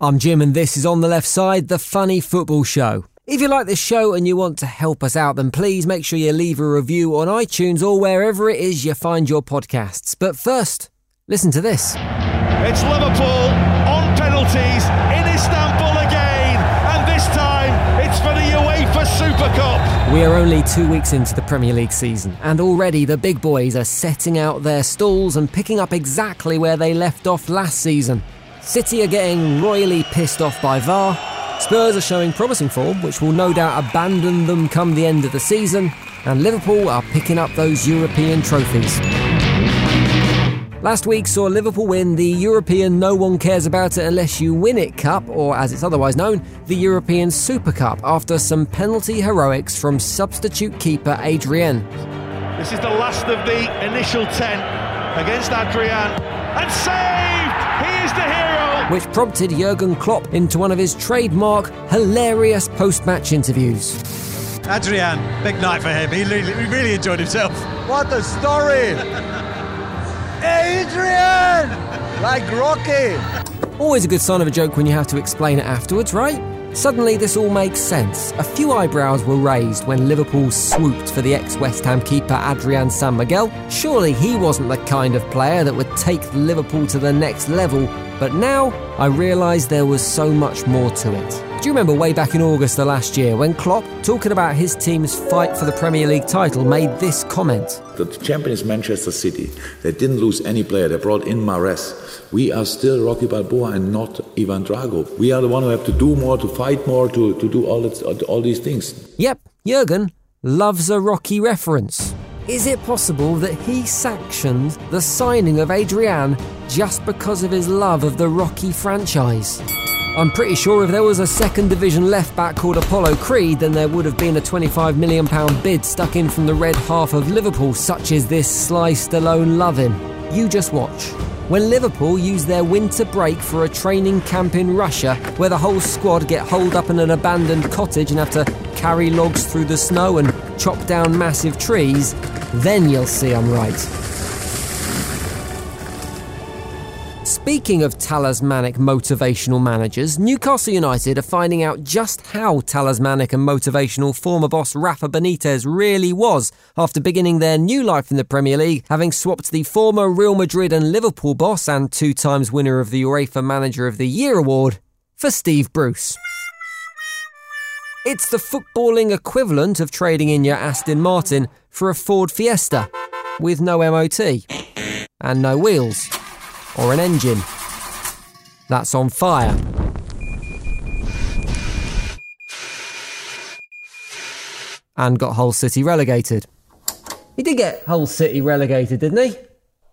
I'm Jim, and this is On the Left Side, the funny football show. If you like this show and you want to help us out, then please make sure you leave a review on iTunes or wherever it is you find your podcasts. But first, listen to this. It's Liverpool on penalties in Istanbul again, and this time it's for the UEFA Super Cup. We are only two weeks into the Premier League season, and already the big boys are setting out their stalls and picking up exactly where they left off last season. City are getting royally pissed off by VAR. Spurs are showing promising form, which will no doubt abandon them come the end of the season. And Liverpool are picking up those European trophies. Last week saw Liverpool win the European No One Cares About It Unless You Win It Cup, or as it's otherwise known, the European Super Cup, after some penalty heroics from substitute keeper Adrian. This is the last of the initial 10 against Adrian. And saved! He is the hero! Which prompted Jurgen Klopp into one of his trademark hilarious post-match interviews. Adrian, big night for him. He really, he really enjoyed himself. What a story! Adrian! Like Rocky! Always a good sign of a joke when you have to explain it afterwards, right? Suddenly, this all makes sense. A few eyebrows were raised when Liverpool swooped for the ex West Ham keeper Adrian San Miguel. Surely he wasn't the kind of player that would take Liverpool to the next level, but now I realise there was so much more to it. Do you remember way back in August of last year when Klopp, talking about his team's fight for the Premier League title, made this comment? The champion is Manchester City. They didn't lose any player. They brought in Mahrez. We are still Rocky Balboa and not Ivan Drago. We are the one who have to do more, to fight more, to, to do all, all these things. Yep, Jurgen loves a Rocky reference. Is it possible that he sanctioned the signing of Adrian just because of his love of the Rocky franchise? I'm pretty sure if there was a second division left back called Apollo Creed, then there would have been a £25 million bid stuck in from the red half of Liverpool, such as this Sly Stallone loving. You just watch. When Liverpool use their winter break for a training camp in Russia, where the whole squad get holed up in an abandoned cottage and have to carry logs through the snow and chop down massive trees, then you'll see I'm right. Speaking of talismanic motivational managers, Newcastle United are finding out just how talismanic and motivational former boss Rafa Benitez really was after beginning their new life in the Premier League, having swapped the former Real Madrid and Liverpool boss and two times winner of the UEFA Manager of the Year award for Steve Bruce. It's the footballing equivalent of trading in your Aston Martin for a Ford Fiesta with no MOT and no wheels or an engine that's on fire. And got Hull City relegated. He did get Hull City relegated, didn't he?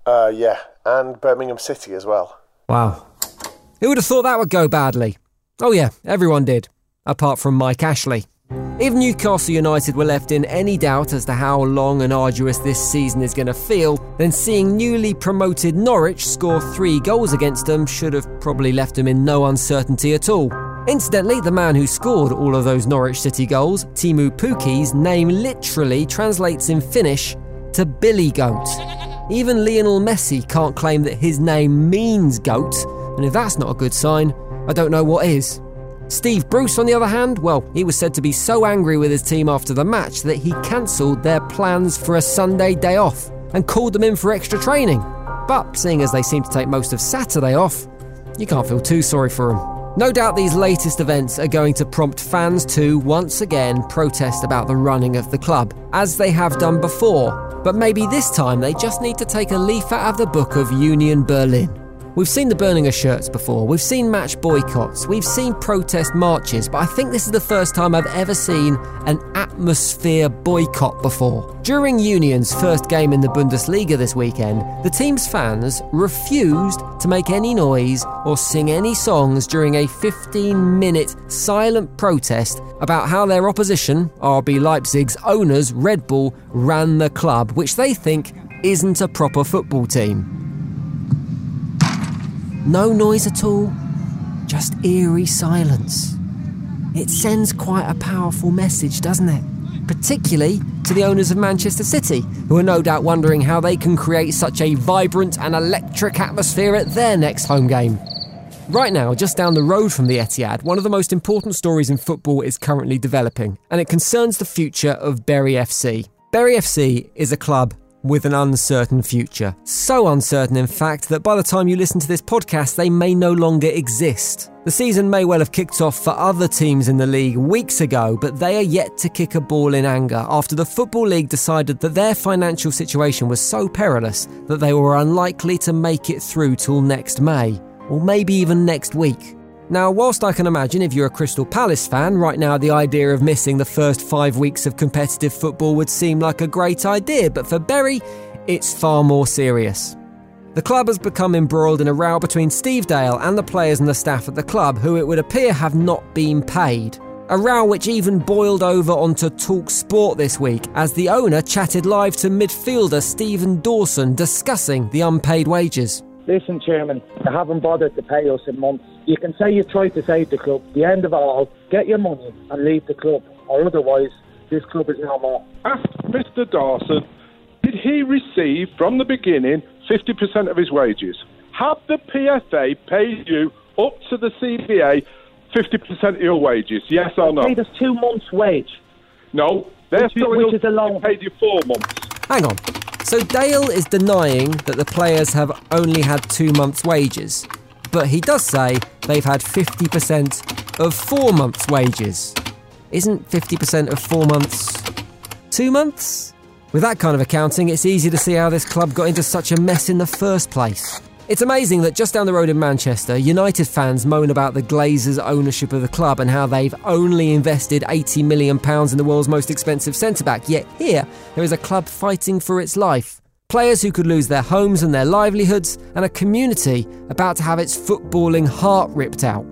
Uh, yeah, and Birmingham City as well. Wow. Who would have thought that would go badly? Oh, yeah, everyone did, apart from Mike Ashley. If Newcastle United were left in any doubt as to how long and arduous this season is going to feel, then seeing newly promoted Norwich score three goals against them should have probably left them in no uncertainty at all. Incidentally, the man who scored all of those Norwich City goals, Teemu Pukki's name literally translates in Finnish to Billy Goat. Even Lionel Messi can't claim that his name means goat, and if that's not a good sign, I don't know what is. Steve Bruce, on the other hand, well, he was said to be so angry with his team after the match that he cancelled their plans for a Sunday day off and called them in for extra training. But seeing as they seem to take most of Saturday off, you can't feel too sorry for them. No doubt these latest events are going to prompt fans to once again protest about the running of the club, as they have done before. But maybe this time they just need to take a leaf out of the book of Union Berlin. We've seen the burning of shirts before, we've seen match boycotts, we've seen protest marches, but I think this is the first time I've ever seen an atmosphere boycott before. During Union's first game in the Bundesliga this weekend, the team's fans refused to make any noise or sing any songs during a 15 minute silent protest about how their opposition, RB Leipzig's owners, Red Bull, ran the club, which they think isn't a proper football team. No noise at all, just eerie silence. It sends quite a powerful message, doesn't it? Particularly to the owners of Manchester City, who are no doubt wondering how they can create such a vibrant and electric atmosphere at their next home game. Right now, just down the road from the Etihad, one of the most important stories in football is currently developing, and it concerns the future of Bury FC. Bury FC is a club with an uncertain future. So uncertain, in fact, that by the time you listen to this podcast, they may no longer exist. The season may well have kicked off for other teams in the league weeks ago, but they are yet to kick a ball in anger after the Football League decided that their financial situation was so perilous that they were unlikely to make it through till next May, or maybe even next week. Now, whilst I can imagine if you're a Crystal Palace fan, right now the idea of missing the first five weeks of competitive football would seem like a great idea, but for Bury, it's far more serious. The club has become embroiled in a row between Steve Dale and the players and the staff at the club, who it would appear have not been paid. A row which even boiled over onto Talk Sport this week as the owner chatted live to midfielder Stephen Dawson discussing the unpaid wages. Listen, Chairman, you haven't bothered to pay us in months. You can say you tried to save the club. The end of it all, get your money and leave the club, or otherwise, this club is no more. Ask Mr. Dawson, did he receive from the beginning 50% of his wages? Have the PFA paid you up to the CBA 50% of your wages? Yes or no? Paid us two months' wage. No, they're Which- telling which is a long- paid you four months. Hang on. So Dale is denying that the players have only had two months' wages, but he does say they've had 50% of four months' wages. Isn't 50% of four months two months? With that kind of accounting, it's easy to see how this club got into such a mess in the first place. It's amazing that just down the road in Manchester, United fans moan about the Glazers' ownership of the club and how they've only invested £80 million in the world's most expensive centre back. Yet here, there is a club fighting for its life. Players who could lose their homes and their livelihoods, and a community about to have its footballing heart ripped out.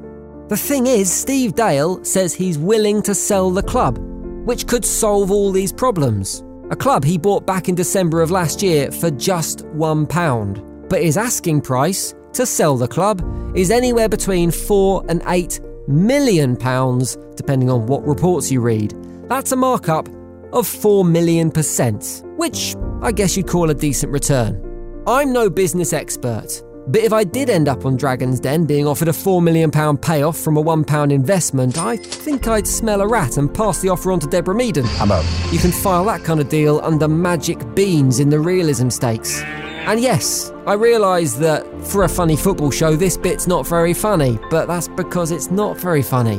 The thing is, Steve Dale says he's willing to sell the club, which could solve all these problems. A club he bought back in December of last year for just £1. But his asking price to sell the club is anywhere between 4 and 8 million pounds, depending on what reports you read. That's a markup of 4 million percent, which I guess you'd call a decent return. I'm no business expert, but if I did end up on Dragon's Den being offered a £4 million payoff from a £1 investment, I think I'd smell a rat and pass the offer on to Deborah Meaden. Hello. You can file that kind of deal under magic beans in the realism stakes. And yes, I realise that for a funny football show, this bit's not very funny, but that's because it's not very funny.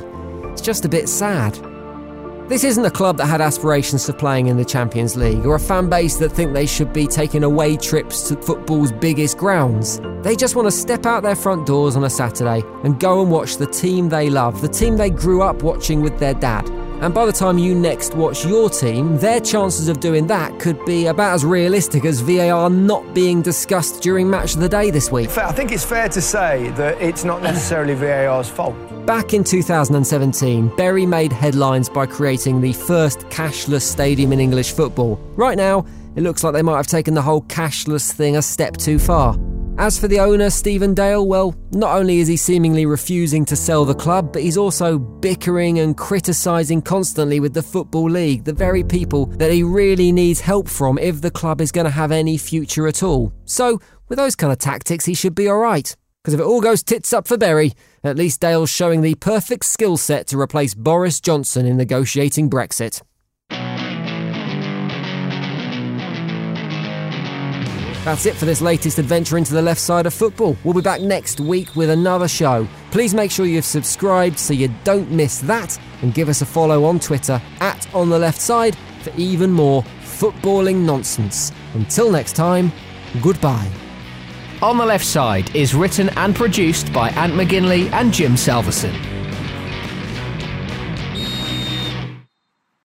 It's just a bit sad. This isn't a club that had aspirations of playing in the Champions League or a fan base that think they should be taking away trips to football's biggest grounds. They just want to step out their front doors on a Saturday and go and watch the team they love, the team they grew up watching with their dad. And by the time you next watch your team, their chances of doing that could be about as realistic as VAR not being discussed during match of the day this week. I think it's fair to say that it's not necessarily VAR's fault. Back in 2017, Bury made headlines by creating the first cashless stadium in English football. Right now, it looks like they might have taken the whole cashless thing a step too far. As for the owner, Stephen Dale, well, not only is he seemingly refusing to sell the club, but he's also bickering and criticising constantly with the Football League, the very people that he really needs help from if the club is going to have any future at all. So, with those kind of tactics, he should be alright. Because if it all goes tits up for Bury, at least Dale's showing the perfect skill set to replace Boris Johnson in negotiating Brexit. That's it for this latest adventure into the left side of football. We'll be back next week with another show. Please make sure you've subscribed so you don't miss that and give us a follow on Twitter at On The Left Side for even more footballing nonsense. Until next time, goodbye. On the Left Side is written and produced by Ant McGinley and Jim Salverson.